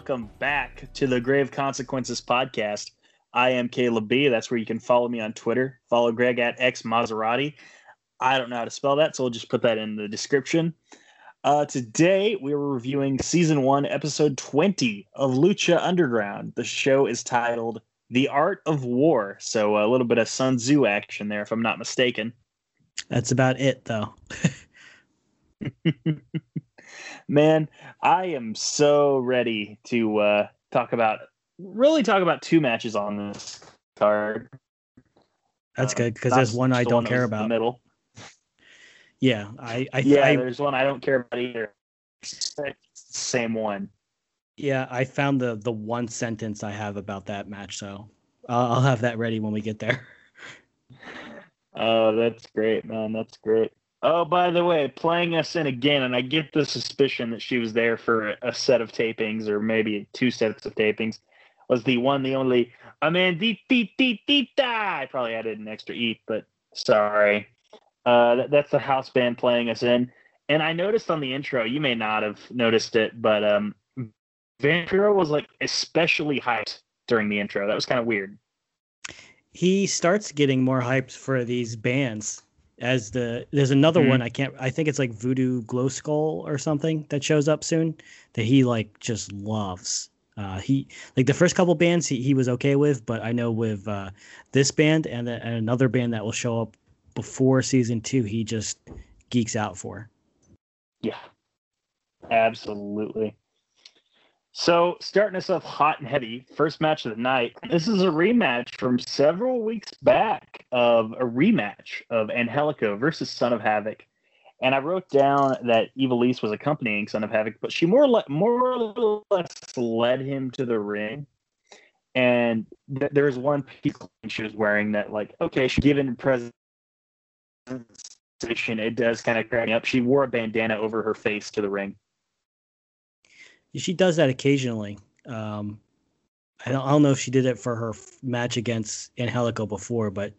Welcome back to the Grave Consequences podcast. I am Caleb B. That's where you can follow me on Twitter. Follow Greg at X Maserati. I don't know how to spell that, so we'll just put that in the description. Uh, today, we are reviewing season one, episode 20 of Lucha Underground. The show is titled The Art of War. So a little bit of Sun Tzu action there, if I'm not mistaken. That's about it, though. Man, I am so ready to uh, talk about really talk about two matches on this card. That's uh, good because there's one I don't one care about. middle. Yeah, I, I yeah, I, there's one I don't care about either. Same one. Yeah, I found the the one sentence I have about that match, so I'll, I'll have that ready when we get there. Oh, that's great, man. That's great. Oh, by the way, playing us in again, and I get the suspicion that she was there for a set of tapings or maybe two sets of tapings, was the one, the only Amandititita. I probably added an extra E, but sorry. Uh, that, that's the house band playing us in. And I noticed on the intro, you may not have noticed it, but um, Vampiro was like especially hyped during the intro. That was kind of weird. He starts getting more hyped for these bands as the there's another mm-hmm. one I can't I think it's like Voodoo Glow Skull or something that shows up soon that he like just loves. Uh, he like the first couple bands he, he was okay with, but I know with uh, this band and, the, and another band that will show up before season two, he just geeks out for. Yeah, absolutely. So, starting us off hot and heavy, first match of the night. This is a rematch from several weeks back of a rematch of Angelico versus Son of Havoc. And I wrote down that Ivelisse was accompanying Son of Havoc, but she more, le- more or less led him to the ring. And th- there was one piece she was wearing that, like, okay, she given presentation, it does kind of crack me up. She wore a bandana over her face to the ring. She does that occasionally. Um, I don't, I don't know if she did it for her match against Angelico before, but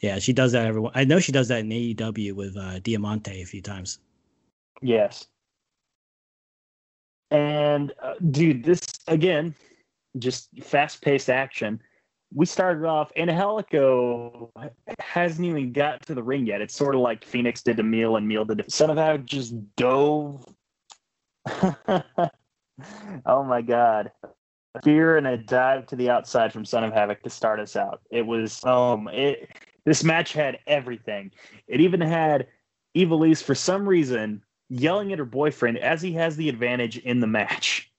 yeah, she does that every. I know she does that in AEW with uh, Diamante a few times. Yes. And uh, dude, this again, just fast-paced action. We started off, Angelico hasn't even got to the ring yet. It's sort of like Fenix did to Mil and Mil did to Son of Havoc just dove oh my god. Fear and a dive to the outside from Son of Havoc to start us out. It was um it this match had everything. It even had Ivelisse for some reason yelling at her boyfriend as he has the advantage in the match.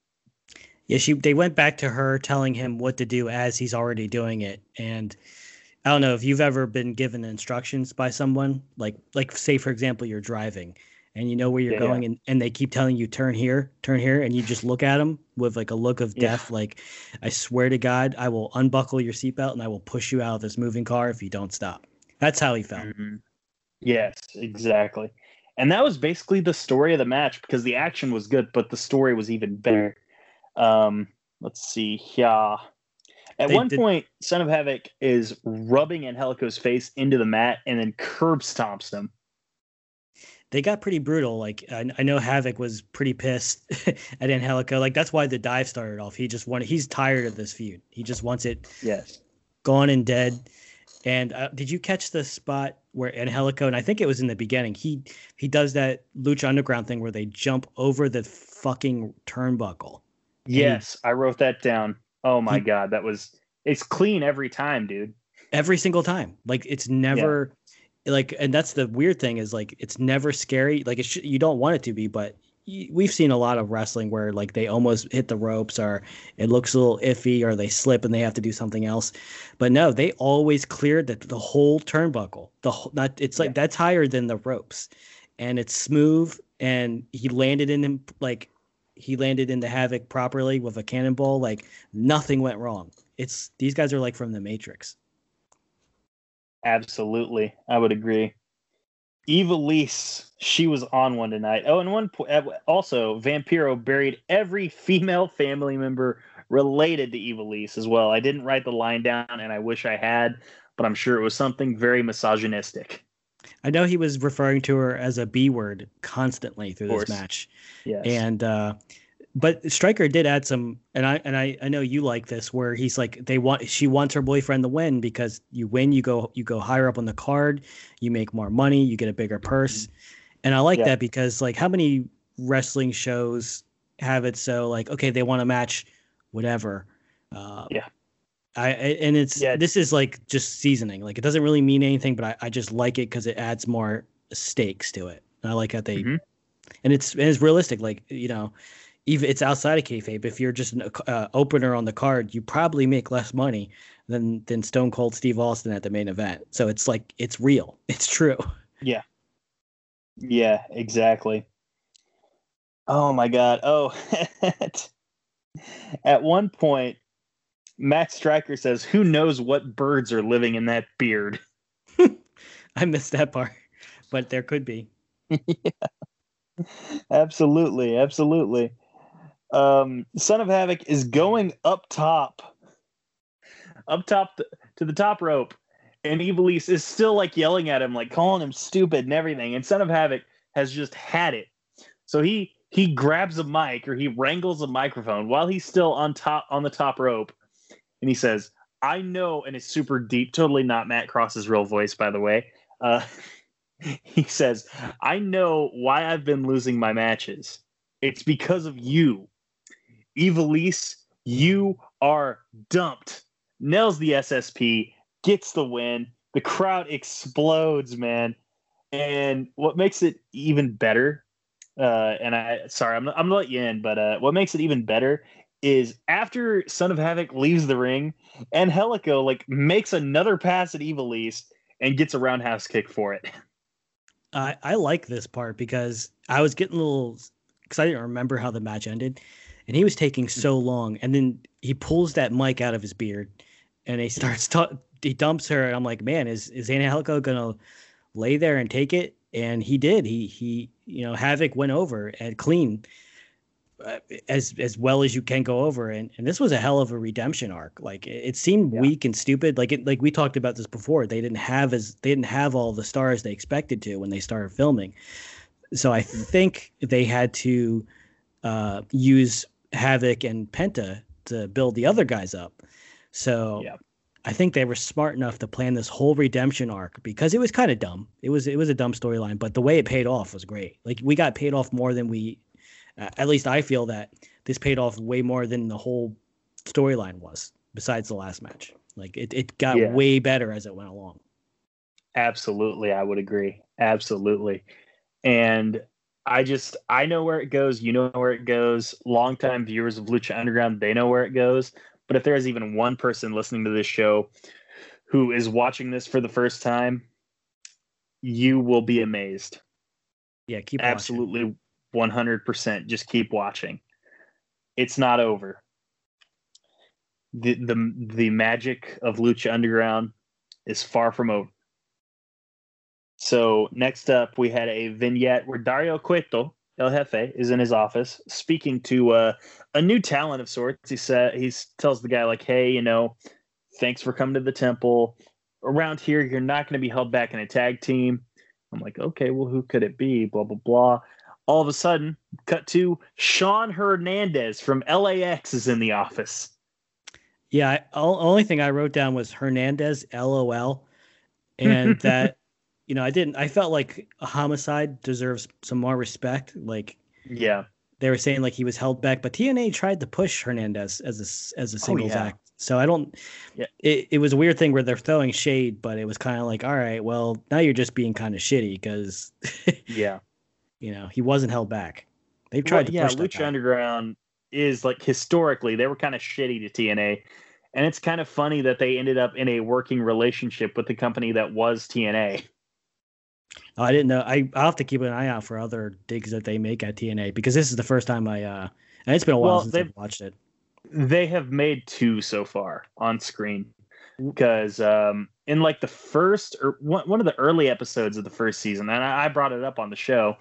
Yeah, she they went back to her telling him what to do as he's already doing it. And I don't know if you've ever been given instructions by someone, like like say for example you're driving and you know where you're yeah, going yeah. And, and they keep telling you turn here turn here and you just look at them with like a look of death yeah. like i swear to god i will unbuckle your seatbelt and i will push you out of this moving car if you don't stop that's how he felt mm-hmm. yes exactly and that was basically the story of the match because the action was good but the story was even better um let's see yeah at they one did... point son of havoc is rubbing angelico's face into the mat and then curb stomps him they got pretty brutal. Like I, I know Havoc was pretty pissed at Angelico. Like that's why the dive started off. He just wanted. He's tired of this feud. He just wants it. Yes. Gone and dead. And uh, did you catch the spot where Angelico? And I think it was in the beginning. He he does that Lucha Underground thing where they jump over the fucking turnbuckle. Yes, he, I wrote that down. Oh my he, god, that was it's clean every time, dude. Every single time. Like it's never like and that's the weird thing is like it's never scary. Like it sh- you don't want it to be but y- we've seen a lot of wrestling where like they almost hit the ropes or it looks a little iffy or they slip and they have to do something else. But no they always cleared the, the whole turnbuckle. The whole not it's like yeah. that's higher than the ropes. And it's smooth and he landed in him like he landed into havoc properly with a cannonball. Like nothing went wrong. It's these guys are like from the matrix Absolutely, I would agree. Ivelisse, she was on one tonight. Oh, and one point, also, Vampiro buried every female family member related to Ivelisse as well. I didn't write the line down, and I wish I had, but I'm sure it was something very misogynistic. I know he was referring to her as a B word constantly through this match. Yes. And uh, but Striker did add some, and I and I, I know you like this, where he's like they want she wants her boyfriend to win because you win, you go you go higher up on the card, you make more money, you get a bigger purse, mm-hmm. and I like yeah. that because like how many wrestling shows have it so like okay they want to match whatever, uh, yeah, I and it's yeah. this is like just seasoning, like it doesn't really mean anything, but I, I just like it because it adds more stakes to it. And I like how they, mm-hmm. and it's and it's realistic, like you know even it's outside of kayfabe. If you're just an uh, opener on the card, you probably make less money than than Stone Cold Steve Austin at the main event. So it's like it's real. It's true. Yeah. Yeah, exactly. Oh my god. Oh. at one point Matt Striker says, "Who knows what birds are living in that beard?" I missed that part, but there could be. yeah. Absolutely, absolutely um, Son of Havoc is going up top, up top to the top rope, and Ivelisse is still like yelling at him, like calling him stupid and everything. And Son of Havoc has just had it, so he he grabs a mic or he wrangles a microphone while he's still on top on the top rope, and he says, "I know," and it's super deep, totally not Matt Cross's real voice, by the way. Uh, he says, "I know why I've been losing my matches." It's because of you. Ivelisse, you are dumped. Nails the SSP, gets the win. The crowd explodes, man. And what makes it even better, uh, and I sorry, I'm, I'm gonna let you in, but uh, what makes it even better is after Son of Havoc leaves the ring, Angelico like makes another pass at Ivelisse and gets a roundhouse kick for it. I I like this part because I was getting a little because I didn't remember how the match ended, and he was taking mm. so long. And then he pulls that mic out of his beard, and he starts to, he dumps her, and I'm like, man, is is Angelico gonna lay there and take it? And he did. He he you know Havoc went over and clean. Uh, as as well as you can go over and, and this was a hell of a redemption arc like it, it seemed yeah. weak and stupid like it like we talked about this before they didn't have as they didn't have all the stars they expected to when they started filming so i mm. think they had to uh, use Havoc and Penta to build the other guys up. So yeah. I think they were smart enough to plan this whole redemption arc because it was kind of dumb. It was it was a dumb storyline, but the way it paid off was great. Like we got paid off more than we uh, at least I feel that this paid off way more than the whole storyline was besides the last match. Like it it got yeah. way better as it went along. Absolutely, I would agree. Absolutely. And I just I know where it goes. You know where it goes. Longtime viewers of Lucha Underground, they know where it goes. But if there is even one person listening to this show who is watching this for the first time, you will be amazed. Yeah, keep absolutely one hundred percent. Just keep watching. It's not over. The the the magic of Lucha Underground is far from over. So next up, we had a vignette where Dario Cueto, El Jefe, is in his office speaking to uh, a new talent of sorts. He said he tells the guy like, "Hey, you know, thanks for coming to the temple. Around here, you're not going to be held back in a tag team." I'm like, "Okay, well, who could it be?" Blah blah blah. All of a sudden, cut to Shawn Hernandez from LAX is in the office. Yeah, I, only thing I wrote down was Hernandez, LOL, and that you know, I didn't. I felt like a homicide deserves some more respect. Like, yeah, they were saying like he was held back, but TNA tried to push Hernandez as a as a oh, singles oh, yeah. act. So I don't. Yeah. It, it was a weird thing where they're throwing shade, but it was kind of like, all right, well, now you're just being kind of shitty because. yeah. You know, he wasn't held back. They've tried well, to yeah, push. Lucha Underground is like historically they were kind of shitty to TNA. And it's kind of funny that they ended up in a working relationship with the company that was TNA. I didn't know. I I'll have to keep an eye out for other digs that they make at TNA because this is the first time I uh and it's been a while well, since I've watched it. They have made two so far on screen because um in like the first or one, one of the early episodes of the first season, and I, I brought it up on the show,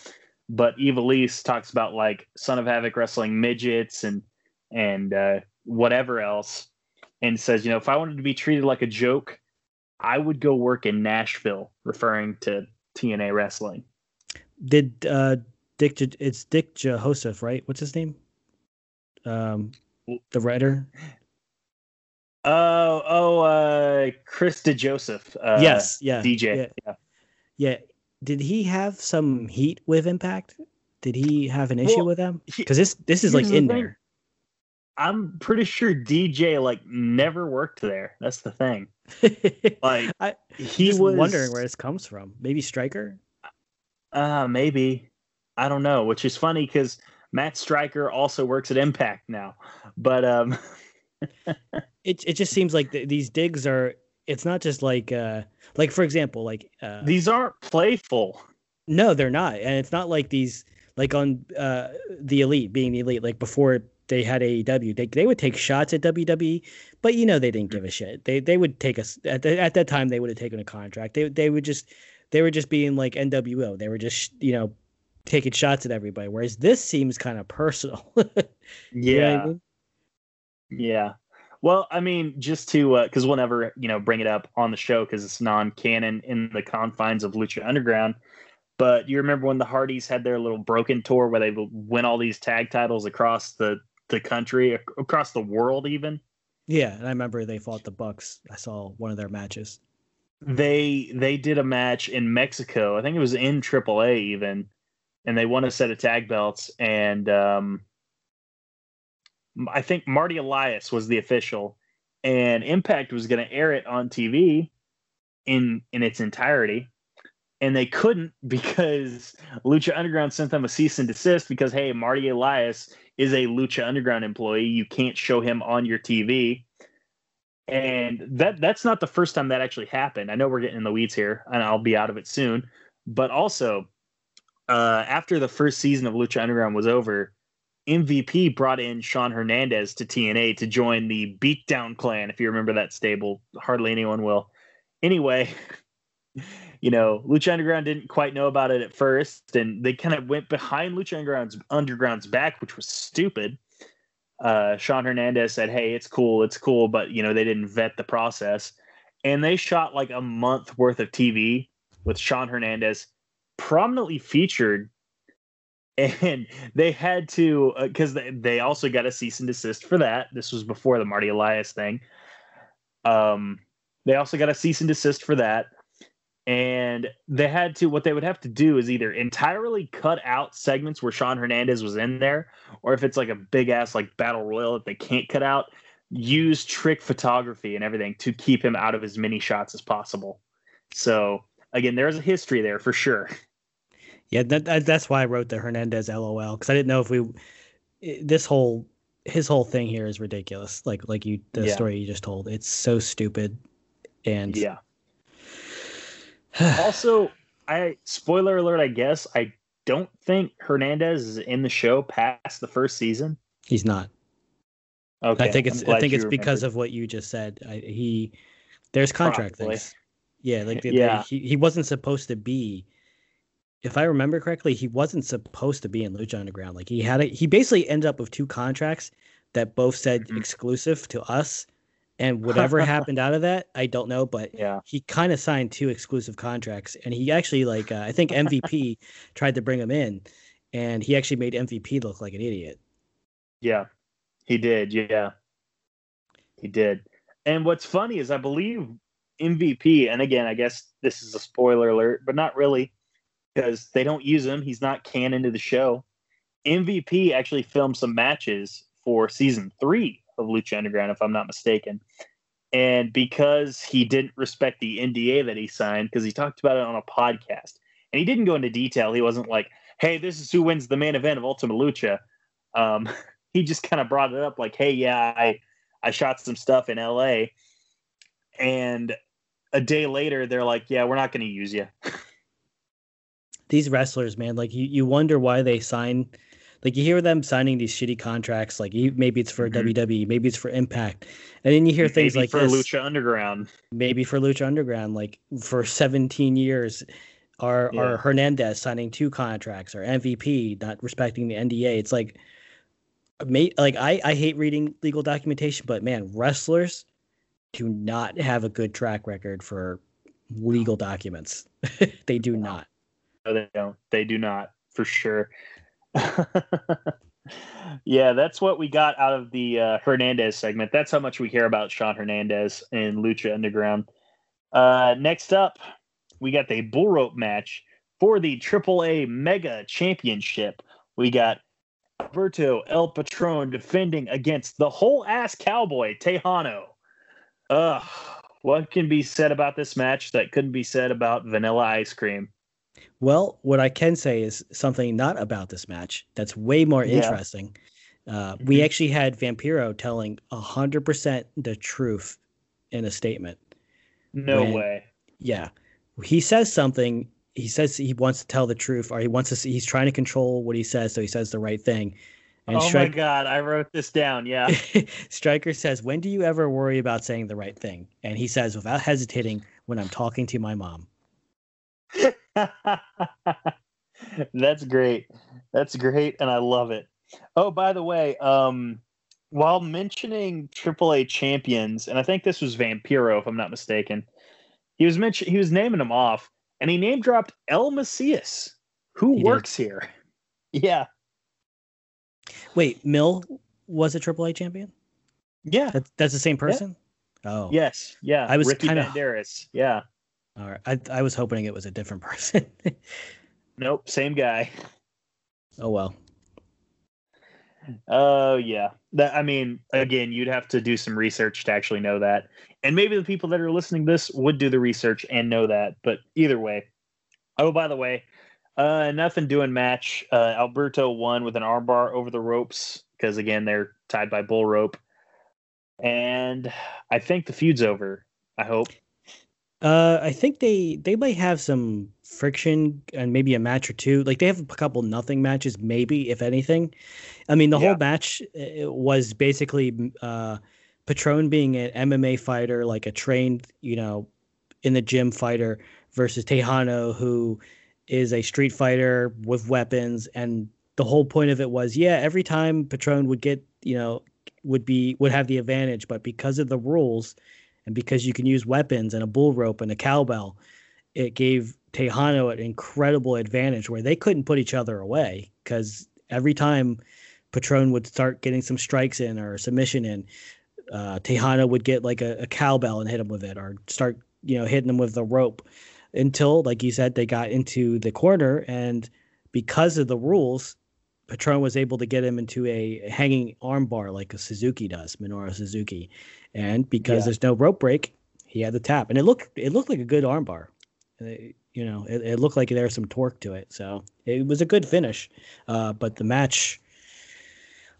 but Ivelisse talks about like Son of Havoc wrestling midgets and and uh, whatever else, and says, you know, if I wanted to be treated like a joke, I would go work in Nashville, referring to TNA wrestling. Did uh, Dick? It's Dick Joseph, right? What's his name? Um, the writer. Oh, oh, uh, Chris DeJoseph. Uh, yes, yeah, DJ. Yeah. yeah. yeah. Did he have some heat with Impact? Did he have an issue Well, with them? Because this this is like here's the in there. I'm pretty sure DJ like never worked there. That's the thing. Like I he was wondering where this comes from. Maybe Striker. Uh, maybe. I don't know, which is funny because Matt Striker also works at Impact now. But um, It it just seems like th- these digs are. It's not just like uh like for example like uh, these aren't playful. No, they're not, and it's not like these like on uh the elite being the elite like before they had AEW. They they would take shots at WWE, but you know they didn't give a mm-hmm. shit. They they would take us at the, at that time they would have taken a contract. They they would just they were just being like NWO. They were just you know taking shots at everybody. Whereas this seems kind of personal. Yeah. I mean? Yeah. Well, I mean, just to uh, because we'll never, you know, bring it up on the show because it's non-canon in the confines of Lucha Underground. But you remember when the Hardys had their little broken tour where they win all these tag titles across the the country, across the world, even. Yeah, and I remember they fought the Bucks. I saw one of their matches. They they did a match in Mexico. I think it was in AAA even, and they won a set of tag belts. And um, I think Marty Elias was the official, and Impact was going to air it on TV in in its entirety, and they couldn't because Lucha Underground sent them a cease and desist because hey, Marty Elias is a Lucha Underground employee. You can't show him on your TV. And that that's not the first time that actually happened. I know we're getting in the weeds here, and I'll be out of it soon. But also, uh, after the first season of Lucha Underground was over, MVP brought in Shawn Hernandez to TNA to join the Beatdown Clan. If you remember that stable, hardly anyone will. Anyway, you know, Lucha Underground didn't quite know about it at first, and they kind of went behind Lucha Underground's Underground's back, which was stupid. Uh, Shawn Hernandez said, "Hey, it's cool, it's cool," but you know they didn't vet the process, and they shot like a month worth of TV with Shawn Hernandez prominently featured. And they had to because they, they also got a cease and desist for that. This was before the marty elias thing. Um they also got a cease and desist for that and they had to what they would have to do is either entirely cut out segments where shawn hernandez was in there or if it's like a big ass like battle royal that they can't cut out use trick photography and everything to keep him out of as many shots as possible so again there's a history there for sure Yeah, that, that that's why I wrote the Hernandez LOL because I didn't know if we this whole his whole thing here is ridiculous. Like like you the Yeah. story you just told, it's so stupid. And yeah also i spoiler alert i guess i don't think hernandez is in the show past the first season he's not. okay I think it's I think it's because of what you just said. I, he there's contract Probably. things. Yeah, like they- Yeah. he he wasn't supposed to be. If I remember correctly, he wasn't supposed to be in Lucha Underground. Like he had a, he basically ended up with two contracts that both said Mhm. exclusive to us, and whatever happened out of that, I don't know. But yeah. he kind of signed two exclusive contracts, and he actually like uh, I think MVP tried to bring him in, and he actually made MVP look like an idiot. yeah. He did yeah. He did. And what's funny is i believe mvp and again i guess this is a spoiler alert but not really because they don't use him. He's not canon to the show. Mvp actually filmed some matches for season three of lucha underground if i'm not mistaken. And because he didn't respect the nda that he signed because he talked about it on a podcast and he didn't go into detail. He wasn't like hey this is who wins the main event of ultima lucha. Um, he just kind of brought it up like hey yeah i i shot some stuff in la and a day later they're like yeah we're not going to use you these wrestlers, man, like you, you wonder why they sign. Like you hear them signing these shitty contracts, like you, maybe it's for Mhm. WWE, maybe it's for Impact, and then you hear things Maybe like for this, lucha underground maybe for Lucha Underground, like for 17 years, are Yeah. are Hernandez signing two contracts or MVP not respecting the NDA? It's like, mate, like I I hate reading legal documentation, but man, wrestlers do not have a good track record for legal documents. they do No. not. no they don't they do not for sure yeah, that's what we got out of the uh, Hernandez segment. That's how much we care about Shawn Hernandez and Lucha Underground. Uh, next up, we got the bull rope match for the AAA Mega Championship. We got Alberto El Patron defending against the whole ass cowboy Tejano. Ugh, what can be said about this match that couldn't be said about vanilla ice cream? Well, what I can say is something not about this match that's way more Yeah. interesting. Uh, We Mhm. actually had Vampiro telling 100% the truth in a statement. No When- way. Yeah. He says something. He says he wants to tell the truth, or he wants to. He's trying to control what he says, so he says the right thing. And oh my god, I wrote this down. Yeah. Striker says, "When do you ever worry about saying the right thing?" And he says, without hesitating, "When I'm talking to my mom." That's great. That's great, and I love it. Oh, by the way, um, while mentioning AAA champions, and I think this was Vampiro, if I'm not mistaken, he was mention he was naming them off, and he name dropped El Mesías, who He did. works here. Yeah, Wait, Mil was a AAA champion. yeah, That's that's the same person. Oh, yes, yeah. I was Ricky kinda- Yeah, All right. I I was hoping it was a different person. nope, same guy. oh well. Oh yeah. That I mean, again, you'd have to do some research to actually know that. And maybe the people that are listening to this would do the research and know that. But either way. Oh, by the way, uh nothing doing match. Uh Alberto won with an armbar over the ropes because again they're tied by bull rope. And I think the feud's over. I hope. Uh, I think they they might have some friction and maybe a match or two. Like they have a couple nothing matches, maybe if anything. I mean, the Yeah. whole match uh, was basically uh, Patron being an MMA fighter, like a trained, you know, in the gym fighter, versus Tejano, who is a street fighter with weapons. And the whole point of it was, yeah, every time Patron would get, you know, would be would have the advantage, but because of the rules and because you can use weapons and a bull rope and a cowbell, it gave Tejano an incredible advantage where they couldn't put each other away because every time Patron would start getting some strikes in or submission in, uh, Tejano would get like a, a cowbell and hit him with it or start, you know, hitting him with the rope until, like you said, they got into the corner. And because of the rules, Patron was able to get him into a hanging armbar like a Suzuki does, Minoru Suzuki. And because Yeah. there's no rope break, he had the tap. And it looked it looked like a good armbar. You know, it, it looked like there was some torque to it. So it was a good finish. Uh, but the match,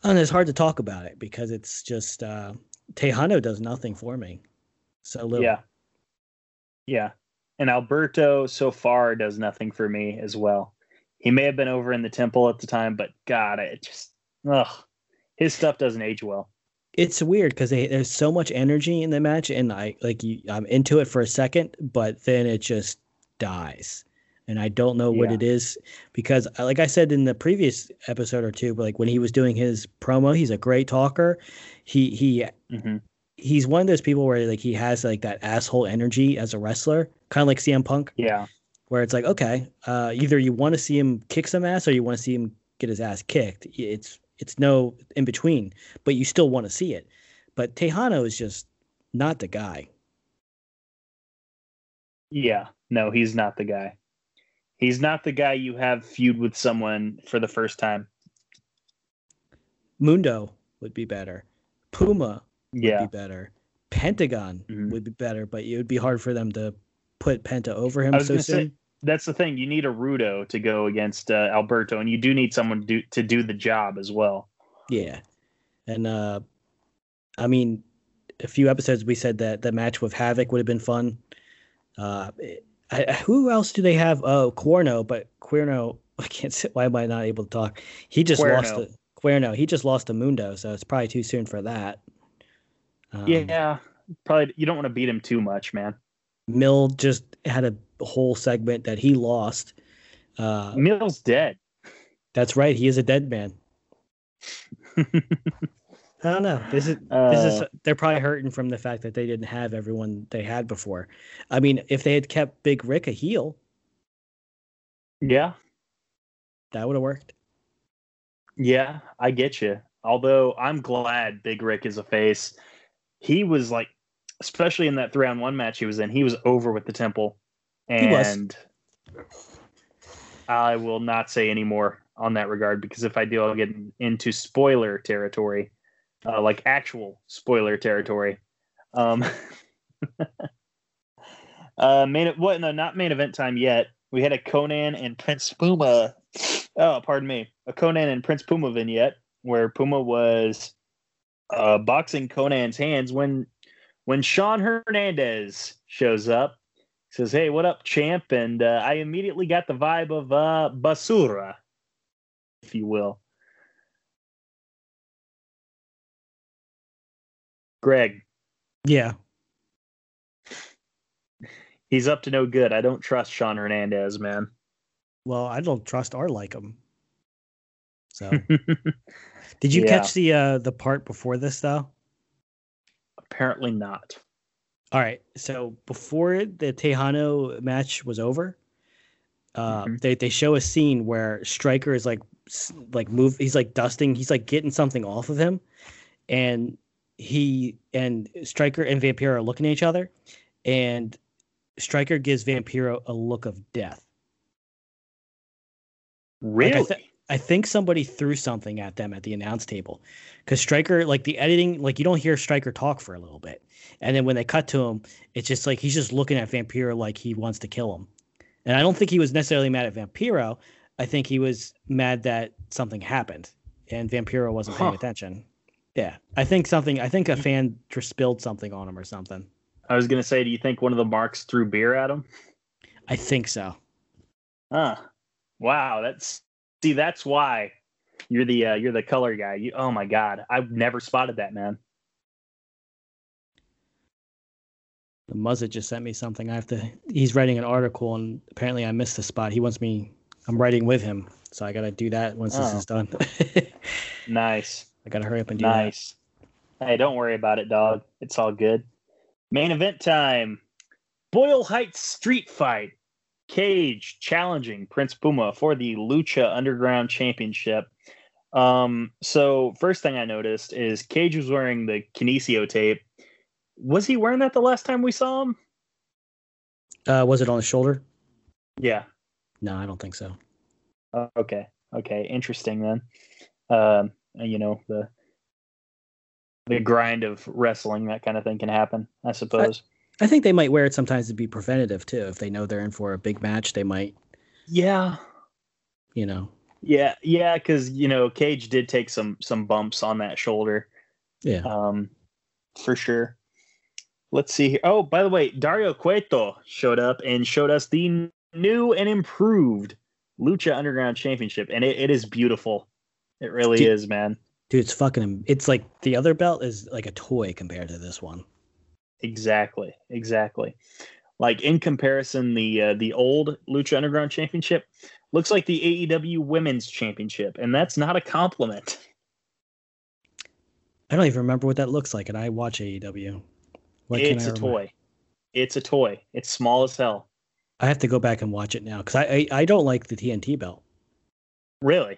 and it's hard to talk about it because it's just uh, Tejano does nothing for me. So little. Yeah. Yeah. And Alberto so far does nothing for me as well. He may have been over in the temple at the time, but God, it just ugh. His stuff doesn't age well. it's weird because there's so much energy in the match, and I like you. I'm into it for a second, but then it just dies, and I don't know what Yeah. it is because, uh, like I said in the previous episode or two, but like when he was doing his promo, he's a great talker. He he hmm he's one of those people where like he has like that asshole energy as a wrestler, kind of like CM Punk, Yeah. Where it's like okay, uh, either you want to see him kick some ass or you want to see him get his ass kicked. It's it's no in between, but you still want to see it. But Tejano is just not the guy. Yeah. No, he's not the guy. He's not the guy you have feud with someone for the first time. Mundo would be better. Puma would Yeah. be better. Pentagon Mhm. would be better, but it would be hard for them to put Penta over him so soon. say that's the thing. You need a Rudo to go against uh, Alberto, and you do need someone to do, to do the job as well. Yeah. And uh I mean a few episodes we said that the match with Havoc would have been fun. Uh I, who else do they have? Oh, Cuerno, but Cuerno I can't say why am I not able to talk? He just lost Cuerno. to Cuerno. He just lost to Mundo, so it's probably too soon for that. Um, yeah. Probably you don't want to beat him too much, man. Mil just had a whole segment that he lost. Uh, Mil's dead. that's right. He is a dead man. I don't know. This is this is Uh, they're probably hurting from the fact that they didn't have everyone they had before. I mean, if they had kept Big Rick a heel, yeah. that would have worked. Yeah, I get you. Although I'm glad Big Rick is a face. He was like, especially in that three on one match he was in, he was over with the temple. And I will not say any more on that regard because if I do, I'll get into spoiler territory, uh, like actual spoiler territory. Um, uh, main what? No, not main event time yet. We had a Konnan and Prince Puma. Oh, pardon me, a Konnan and Prince Puma vignette where Puma was uh, boxing Konnan's hands when when Shawn Hernandez shows up. Says, "Hey, what up, champ?" And uh, I immediately got the vibe of uh, Basura, if you will. Greg. Yeah. He's up to no good. I don't trust Shawn Hernandez, man. Well, I don't trust or like him. So, did you yeah. catch the uh the part before this though? Apparently not. All right. So before the Tejano match was over, uh, mm-hmm. they they show a scene where Striker is like like move. He's like dusting. He's like getting something off of him, and he and Striker and Vampiro are looking at each other, and Striker gives Vampiro a look of death. Really? Like I, th- I, think somebody threw something at them at the announce table, because Striker, like the editing, like you don't hear Striker talk for a little bit, and then when they cut to him, it's just like he's just looking at Vampiro like he wants to kill him. And I don't think he was necessarily mad at Vampiro. I think he was mad that something happened and Vampiro wasn't paying huh. attention. Yeah, I think something. I think a fan just spilled something on him or something. I was gonna say, do you think one of the marks threw beer at him? I think so. Huh. Wow. That's see. That's why you're the uh, you're the color guy. You. Oh my god. I've never spotted that man. The Muzzet just sent me something. I have to. He's writing an article, and apparently I missed the spot. He wants me. I'm writing with him, so I got to do that once oh. this is done. nice. I gotta hurry up and do nice. that. Hey, don't worry about it, dog. It's all good. Main event time. Boyle Heights Street Fight. Cage challenging Prince Puma for the Lucha Underground Championship. Um, so first thing I noticed is Cage was wearing the Kinesio tape. Was he wearing that the last time we saw him? Uh, was it on his shoulder? Yeah. No, I don't think so. Uh, okay. Okay. Interesting then. Um, you know the the grind of wrestling that kind of thing can happen i suppose I, I, think they might wear it sometimes to be preventative too. If they know they're in for a big match they might yeah. you know. Yeah yeah because you know cage did take some some bumps on that shoulder. Yeah. Um for sure. Let's see here. Oh by the way dario cueto showed up and showed us the new and improved lucha underground championship and it, it is beautiful. It really dude, is, man. Dude, it's fucking. It's like the other belt is like a toy compared to this one. Exactly. Exactly. Like in comparison, the uh, the old Lucha Underground Championship looks like the AEW Women's Championship, and that's not a compliment. I don't even remember what that looks like, and I watch AEW. What it's a toy. It's a toy. It's small as hell. I have to go back and watch it now because I, I I don't like the TNT belt. Really?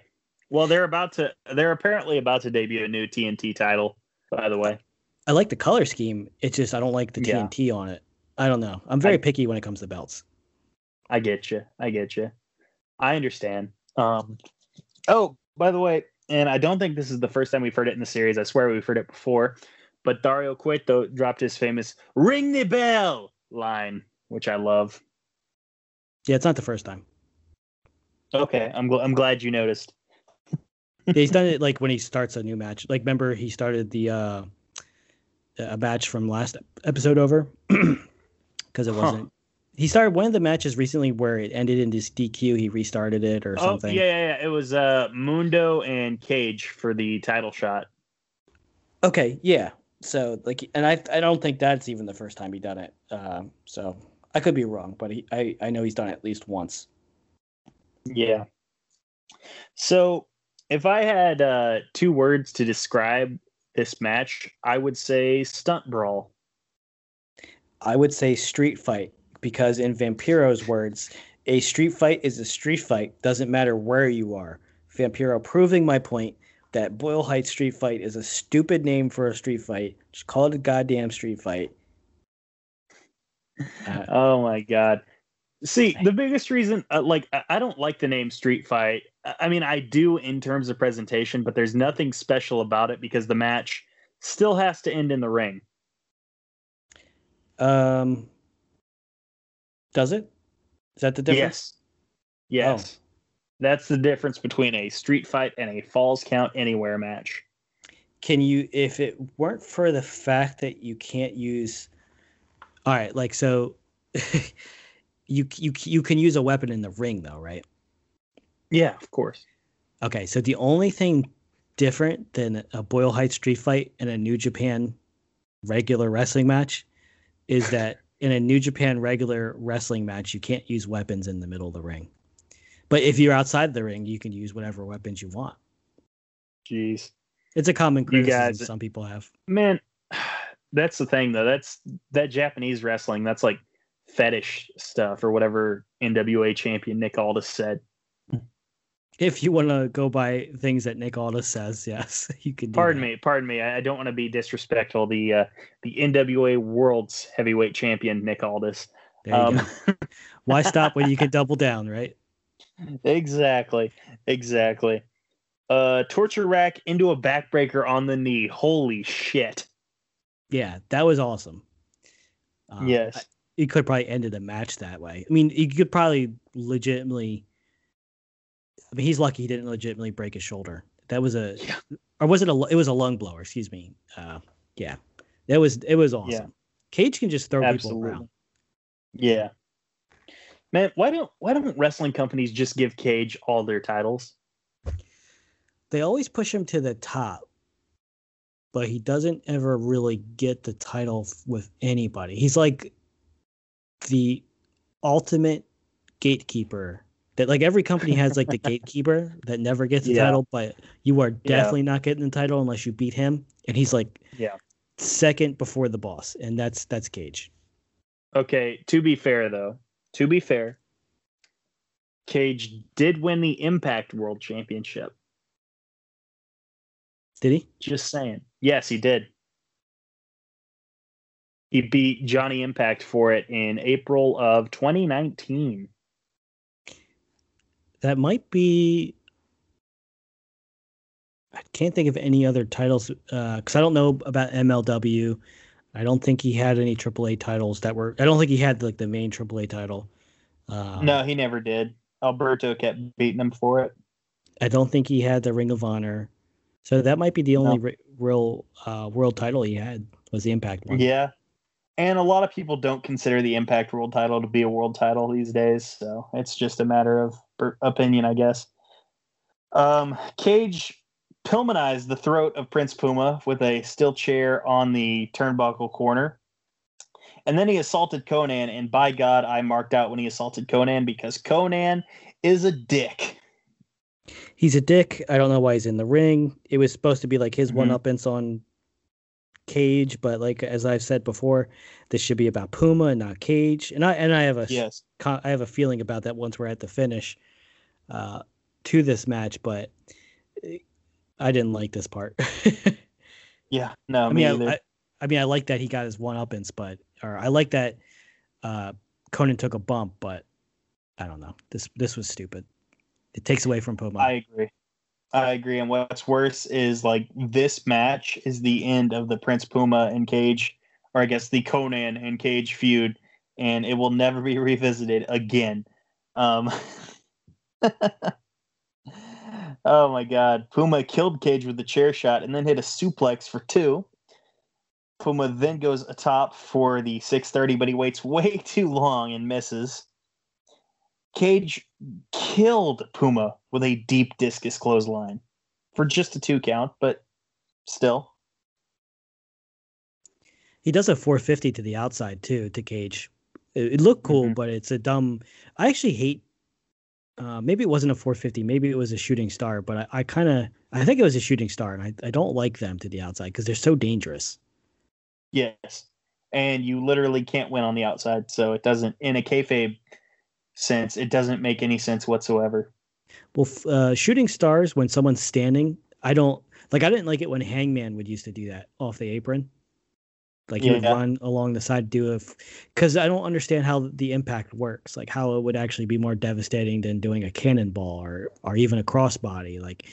Well, they're about to. They're apparently about to debut a new TNT title. By the way, I like the color scheme. It's just I don't like the yeah. TNT on it. I don't know. I'm very I, picky when it comes to belts. I get you. I get you. I understand. Um. Oh, by the way, and I don't think this is the first time we've heard it in the series. I swear we've heard it before. But Dario Cueto dropped his famous "Ring the bell" line, which I love. Yeah, it's not the first time. Okay, I'm gl- I'm glad you noticed yeah, he's done it like when he starts a new match. Like remember he started the uh a match from last episode over because it wasn't. Huh. He started one of the matches recently where it ended in this DQ. He restarted it or oh, something. Yeah, yeah, yeah. It was uh Mundo and Cage for the title shot. Okay, yeah. So like, and I I don't think that's even the first time he done it. Uh, so I could be wrong, but he, I I know he's done it at least once. Yeah. So if I had uh, two words to describe this match, I would say stunt brawl. I would say street fight because, in Vampiro's words, a street fight is a street fight. Doesn't matter where you are. Vampiro proving my point that Boyle Heights Street Fight is a stupid name for a street fight. Just call it a goddamn street fight. Uh, oh my god. See, the biggest reason, uh, like, I don't like the name Street Fight. I mean, I do in terms of presentation, but there's nothing special about it because the match still has to end in the ring. Um, does it? Is that the difference? Yes. Yes. Oh. That's the difference between a street fight and a falls count anywhere match. Can you, if it weren't for the fact that you can't use, all right, like so, you you you can use a weapon in the ring though, right? Yeah, of course. Okay, so the only thing different than a Boyle Heights street fight and a New Japan regular wrestling match is that in a New Japan regular wrestling match, you can't use weapons in the middle of the ring. But if you're outside the ring, you can use whatever weapons you want. Jeez. It's a common criticism guys, some people have. Man, that's the thing though. That's that Japanese wrestling. That's like fetish stuff or whatever NWA champion Nick Aldis said. If you want to go by things that Nick Aldis says, yes, you can. pardon that. me, pardon me. I don't want to be disrespectful. The uh, the NWA World's Heavyweight Champion Nick Aldis. Um, Why stop when you can double down, right? Exactly, exactly. Uh, torture rack into a backbreaker on the knee. Holy shit! Yeah, that was awesome. Um, yes, he could probably ended the match that way. I mean, he could probably legitimately. I mean, he's lucky he didn't legitimately break his shoulder. That was a, yeah. or was it a? It was a lung blower. Excuse me. Uh, yeah, that was it was awesome. Yeah. Cage can just throw Absolutely. people around. Yeah, man. Why don't why don't wrestling companies just give Cage all their titles? They always push him to the top, but he doesn't ever really get the title with anybody. He's like the ultimate gatekeeper that like every company has like the gatekeeper that never gets the yeah. title, but you are definitely yeah. not getting the title unless you beat him. And he's like yeah second before the boss, and that's that's Cage. Okay, to be fair though, to be fair, Cage did win the Impact World Championship. Did he? Just saying. Yes, he did. He beat Johnny Impact for it in April of 2019. That might be. I can't think of any other titles because uh, I don't know about MLW. I don't think he had any AAA titles that were. I don't think he had like the main AAA title. Um, no, he never did. Alberto kept beating him for it. I don't think he had the Ring of Honor, so that might be the only no. real uh, world title he had was the Impact one. Yeah, and a lot of people don't consider the Impact World title to be a world title these days. So it's just a matter of opinion, I guess. Um, Cage Pillmanized the throat of Prince Puma with a steel chair on the turnbuckle corner. And then he assaulted Konnan, And by God, I marked out when he assaulted Konnan because Konnan is a dick. He's a dick. I don't know why he's in the ring. It was supposed to be like his mm-hmm. one uppance on Cage, but like as I've said before, this should be about Puma and not Cage. And I and I have a yes, I have a feeling about that once we're at the finish uh, to this match, but I didn't like this part. yeah, no, I mean, I, I, I, mean, I like that he got his one uppance, but or I like that uh, Konnan took a bump, but I don't know. This this was stupid. It takes away from Puma. I agree. I agree. And what's worse is like this match is the end of the Prince Puma and Cage, or I guess the Konnan and Cage feud, and it will never be revisited again. Um, oh my God. Puma killed Cage with the chair shot and then hit a suplex for two. Puma then goes atop for the 630, but he waits way too long and misses. Cage killed Puma with a deep discus clothesline for just a two count, but still. He does a 450 to the outside too to Cage. It, it looked cool, mm-hmm. but it's a dumb. I actually hate. Uh, maybe it wasn't a 450. Maybe it was a shooting star, but I, I kind of I think it was a shooting star, and I, I don't like them to the outside because they're so dangerous. Yes, and you literally can't win on the outside, so it doesn't in a kayfabe sense. It doesn't make any sense whatsoever. Well, uh, shooting stars when someone's standing, I don't like. I didn't like it when Hangman would used to do that off the apron. Like he yeah. would run along the side, do it because I don't understand how the impact works. Like how it would actually be more devastating than doing a cannonball or or even a crossbody. Like,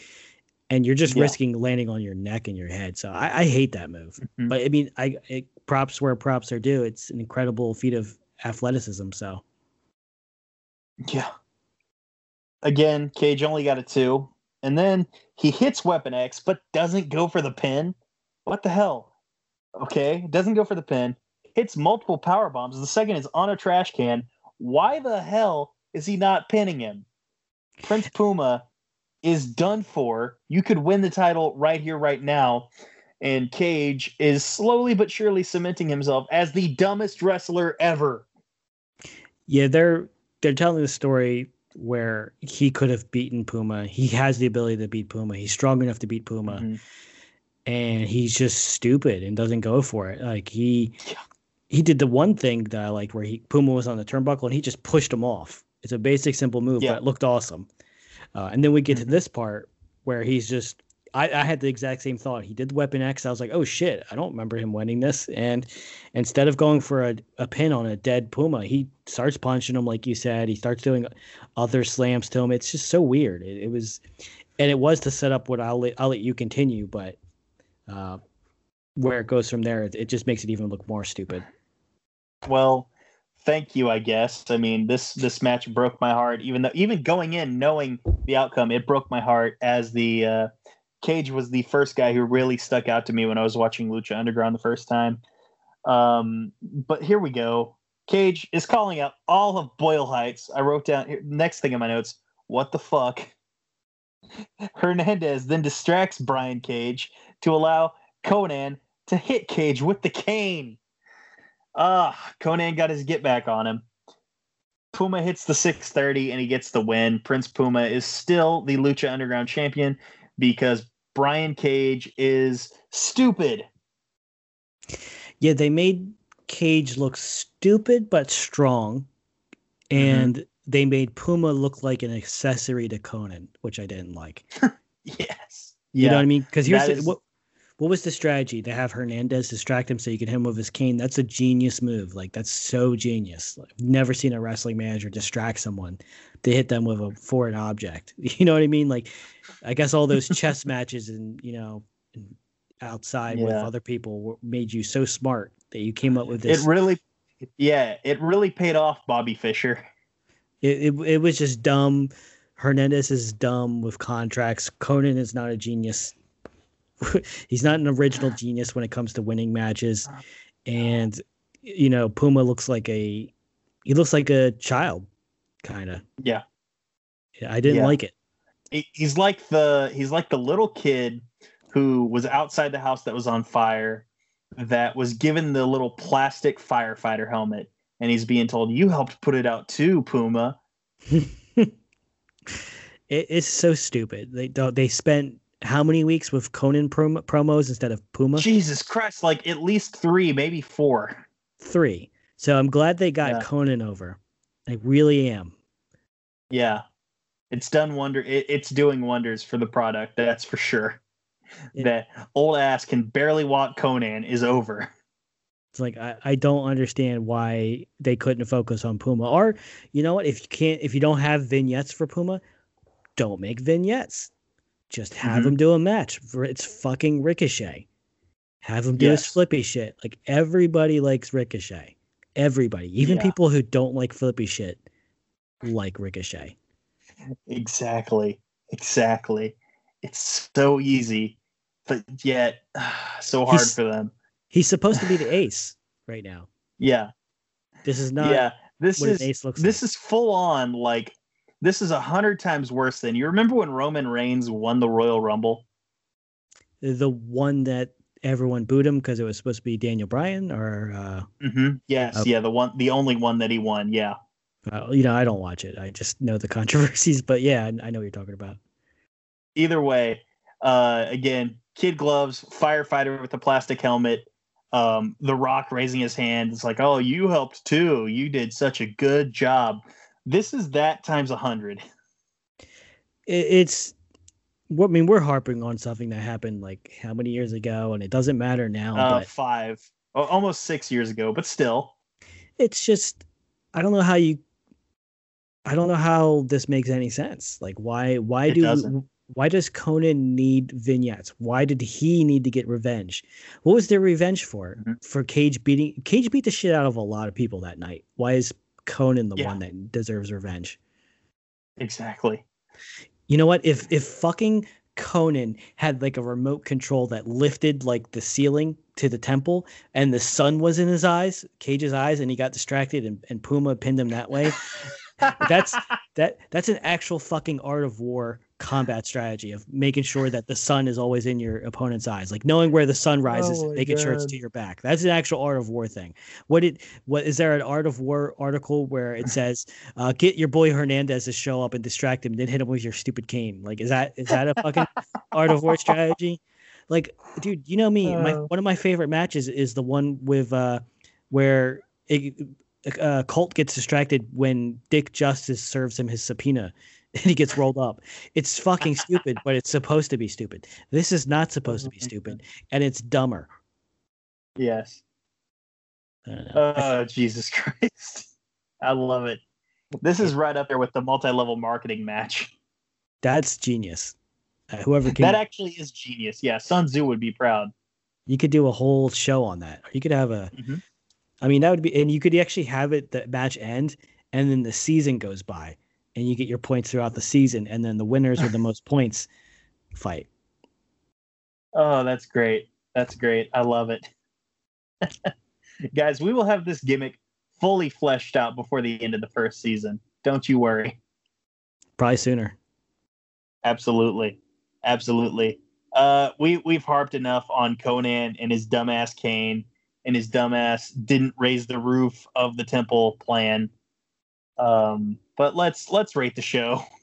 and you're just yeah. risking landing on your neck and your head. So I, I hate that move. Mm-hmm. But I mean, I it, props where props are due. It's an incredible feat of athleticism. So yeah. Again, Cage only got a two, and then he hits Weapon X, but doesn't go for the pin. What the hell? Okay, doesn't go for the pin. Hits multiple power bombs. The second is on a trash can. Why the hell is he not pinning him? Prince Puma is done for. You could win the title right here, right now. And Cage is slowly but surely cementing himself as the dumbest wrestler ever. Yeah, they're they're telling the story where he could have beaten Puma. He has the ability to beat Puma. He's strong enough to beat Puma. Mm-hmm and he's just stupid and doesn't go for it. Like he he did the one thing that I like where he Puma was on the turnbuckle and he just pushed him off. It's a basic simple move, yeah. but it looked awesome. Uh, and then we get mm-hmm. to this part where he's just I, I, had the exact same thought. He did Weapon X. I was like, oh shit, I don't remember him winning this. And instead of going for a, a pin on a dead Puma, he starts punching him, like you said. He starts doing other slams to him. It's just so weird. It, it was, and it was to set up what I'll let, I'll let you continue, but uh, where it goes from there, it, it just makes it even look more stupid. Well, thank you. I guess. I mean, this this match broke my heart. Even though, even going in knowing the outcome, it broke my heart. As the uh, Cage was the first guy who really stuck out to me when I was watching Lucha Underground the first time. Um, but here we go. Cage is calling out all of Boyle Heights. I wrote down here, next thing in my notes. What the fuck? Hernandez then distracts Brian Cage to allow Konnan to hit Cage with the cane. Ah, Konnan got his get back on him. Puma hits the 630 and he gets the win. Prince Puma is still the Lucha Underground champion because Brian Cage is stupid. Yeah, they made Cage look stupid but strong. And mm-hmm. they made Puma look like an accessory to Konnan, which I didn't like. yes. You yeah. know what I mean? Because here's is... what what was the strategy to have Hernandez distract him so you can hit him with his cane? That's a genius move. Like that's so genius. I've never seen a wrestling manager distract someone to hit them with a foreign object. You know what I mean? Like I guess all those chess matches and you know outside yeah. with other people made you so smart that you came up with this. It really, yeah, it really paid off, Bobby Fischer. It it, it was just dumb. Hernandez is dumb with contracts. Konnan is not a genius he's not an original genius when it comes to winning matches, and you know Puma looks like a he looks like a child, kind of. Yeah. yeah. I didn't yeah. like it. He's like the he's like the little kid who was outside the house that was on fire, that was given the little plastic firefighter helmet, and he's being told, "You helped put it out too, Puma." it, it's so stupid. They don't. They spent how many weeks with Konnan prom- promos instead of Puma? Jesus Christ, like at least three, maybe four. Three. So I'm glad they got yeah. Konnan over. I really am. Yeah, it's done wonder. It, it's doing wonders for the product. That's for sure. It, that old ass can barely walk. Konnan is over. It's like I, I don't understand why they couldn't focus on Puma. Or you know what? If you can't, if you don't have vignettes for Puma, don't make vignettes. Just have mm-hmm. him do a match. For it's fucking Ricochet. Have him do yes. his flippy shit. Like everybody likes Ricochet. Everybody, even yeah. people who don't like flippy shit, like Ricochet. Exactly. Exactly. It's so easy, but yet so hard he's, for them. He's supposed to be the ace right now. Yeah. This is not. Yeah. This is this like. This is full on like this is a hundred times worse than you remember when Roman Reigns won the Royal Rumble? The one that everyone booed him because it was supposed to be Daniel Bryan, or uh, mm-hmm. yes, yeah, the one, the only one that he won. Yeah. Uh, you know, I don't watch it. I just know the controversies, but yeah, I, I know what you're talking about. Either way, uh, again, kid gloves, firefighter with a plastic helmet. Um, the Rock raising his hand. It's like, oh, you helped too. You did such a good job. This is that times a hundred. it's. I mean, we're harping on something that happened like how many years ago, and it doesn't matter now. Uh, five, almost six years ago, but still. It's just, I don't know how you. I don't know how this makes any sense. Like, why? Why It do? doesn't. Why does Konnan need vignettes? Why did he need to get revenge? What was their revenge for? Mhm. For Cage beating Cage beat the shit out of a lot of people that night. Why is Konnan the Yeah. one that deserves revenge? Exactly. You know what? If if fucking Konnan had like a remote control that lifted like the ceiling to the temple and the sun was in his eyes, Cage's eyes, and he got distracted and, and Puma pinned him that way. that's that that's an actual fucking art of war combat strategy of making sure that the sun is always in your opponent's eyes. Like knowing where the sun rises Oh making sure it's to your back. That's an actual art of war thing. What did what is there an art of war article where it says uh, get your boy hernandez to show up and distract him then hit him with your stupid cane? Like is that is that a fucking art of war strategy? Like dude you know me my Uh. one of my favorite matches is the one with uh where it, uh, Colt gets distracted when Dick Justice serves him his subpoena and he gets rolled up. It's fucking stupid, but it's supposed to be stupid. This is not supposed to be stupid, and it's dumber. Yes. Oh, Jesus Christ. I love it. This is right up there with the multi level marketing match. That's genius. Uh, whoever can, That actually is genius. Yeah, Sun Tzu would be proud. you could do a whole show on that. You could have a. Mhm. I mean, that would be, and you could actually have it the match end, and then the season goes by, and you get your points throughout the season, and then the winners with the most points fight. Oh, that's great. That's great. I love it. Guys, we will have this gimmick fully fleshed out before the end of the first season. Don't you worry. Probably sooner. Absolutely. Absolutely. Uh, we we've harped enough on Konnan and his dumbass cane and his dumbass didn't raise the roof of the temple plan. Um, but let's let's rate the show.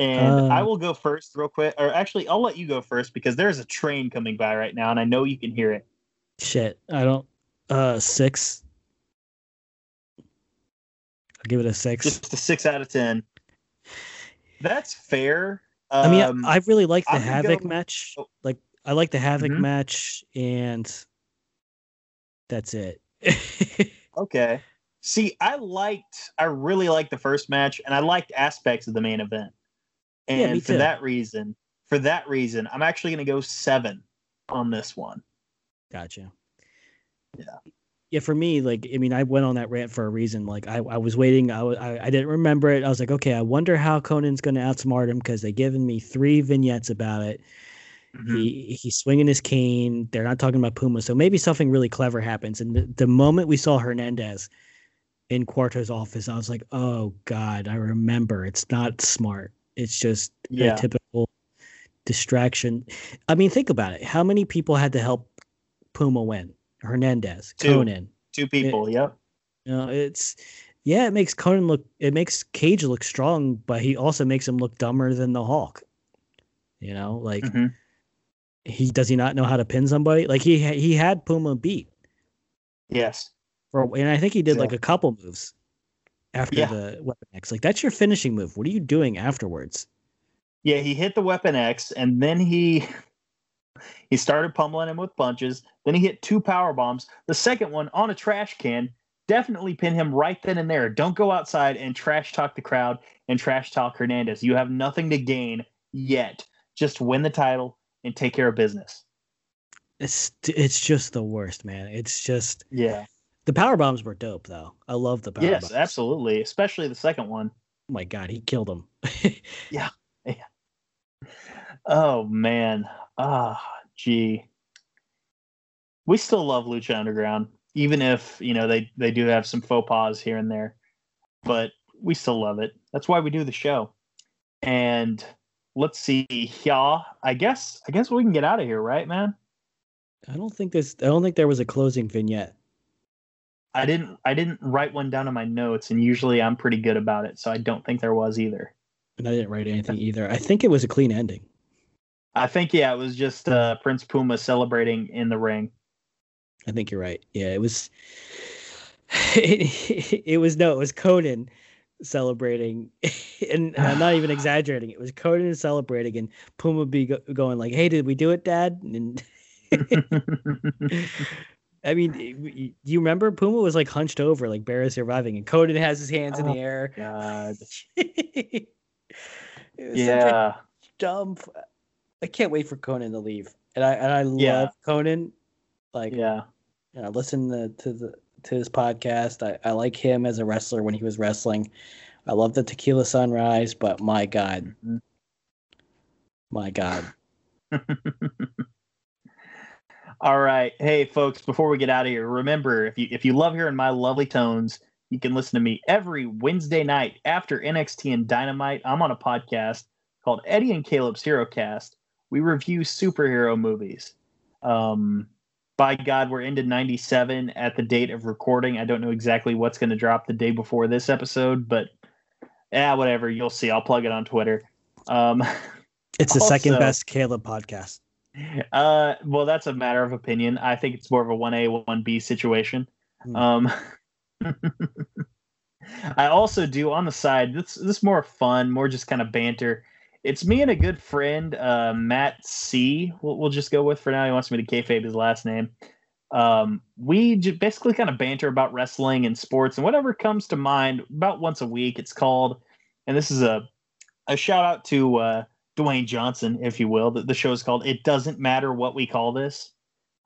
And Uh, I will go first real quick. Or actually I'll let you go first because there's a train coming by right now and I know you can hear it. Shit, I don't. Uh, six. I'll give it a six. Just a six out of ten. That's fair. I mean, Um, I really like the Havoc go- match. oh. Like, I like the Havoc Mhm. match, and that's it. Okay. See, I liked, I really liked the first match, and I liked aspects of the main event. And Yeah, for that reason, for that reason, I'm actually going to go seven on this one. gotcha. Yeah. Yeah, for me, like, I mean, I went on that rant for a reason. Like, I, I was waiting. I, I, I didn't remember it. I was like, okay, I wonder how Konnan's going to outsmart him because they've given me three vignettes about it. Mm-hmm. He he's swinging his cane. They're not talking about Puma, so maybe something really clever happens. And the, the moment we saw Hernandez in Cueto's office, I was like, "Oh God, I remember. It's not smart. It's just Yeah. a typical distraction." I mean, think about it. How many people had to help Puma win? Hernandez, Two. Konnan. Two people. yep. You know, it's yeah, it makes Konnan look. It makes Cage look strong, but he also makes him look dumber than the Hulk. You know, like Mhm. He does he not know how to pin somebody? Like he he had Puma beat Yes. for, and I think he did like a couple moves after Yeah. the weapon X. Like that's your finishing move. What are you doing afterwards? Yeah, he hit the weapon X, and then he he started pummeling him with punches. Then he hit two power bombs. The second one on a trash can definitely pin him right then and there. Don't go outside and trash talk the crowd and trash talk Hernandez. You have nothing to gain yet. Just win the title and take care of business. It's it's just the worst, man. It's just Yeah. the power bombs were dope though. I love the power yes, bombs. absolutely. Especially the second one. Oh my god, he killed him. Yeah. Oh man. Ah, gee. We still love Lucha Underground, even if you know they they do have some faux pas here and there, but we still love it. That's why we do the show. And let's see, yeah. I guess I guess we can get out of here, right, man? I don't think this. I don't think there was a closing vignette. I didn't I didn't write one down in my notes, and usually I'm pretty good about it, so I don't think there was either. And I didn't write anything either. I think it was a clean ending. I think yeah, it was just uh, Prince Puma celebrating in the ring. I think you're right. Yeah, it was. It, it was no, it was Konnan celebrating, and I'm not even exaggerating. It was Konnan celebrating, and Puma be go- going like, "Hey, did we do it, Dad?" And I mean, do you remember Puma was like hunched over, like Bear is surviving, and Konnan has his hands oh, in the oh, air. God. yeah. dumb. I can't wait for Konnan to leave, and I and I love yeah. Konnan. Like, yeah, you know, listen to, to the to his podcast. I, I like him as a wrestler when he was wrestling. I love the Tequila Sunrise, but my God, mm-hmm. my God. All right. Hey folks, before we get out of here, remember if you if you love hearing my lovely tones, you can listen to me every Wednesday night after NXT and Dynamite. I'm on a podcast called Eddie and Caleb's Hero Cast. We review superhero movies. Um by God, we're into 97 at the date of recording. I don't know exactly what's going to drop the day before this episode, but yeah, whatever. You'll see. I'll plug it on Twitter. Um, it's the also, second best Caleb podcast. Uh, well, that's a matter of opinion. I think it's more of a one A one B situation. Hmm. Um, I also do on the side. This this more fun, more just kind of banter. It's me and a good friend, uh, Matt C. We'll, we'll just go with for now. He wants me to kayfabe his last name. Um, we basically kind of banter about wrestling and sports and whatever comes to mind about once a week. It's called, and this is a a shout out to uh, Dwayne Johnson, if you will. The, the show is called "It Doesn't Matter What We Call This."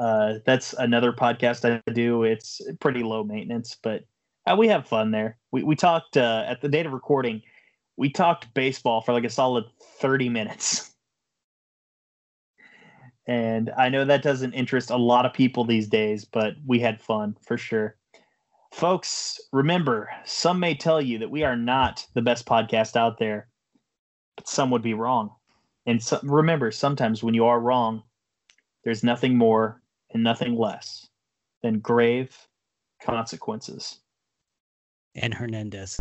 Uh, that's another podcast I do. It's pretty low maintenance, but uh, we have fun there. We we talked uh, at the date of recording. We talked baseball for like a solid thirty minutes. And I know that doesn't interest a lot of people these days, but we had fun for sure. Folks, remember, some may tell you that we are not the best podcast out there, but some would be wrong. And so, remember, sometimes when you are wrong, there's nothing more and nothing less than grave consequences. And Hernandez.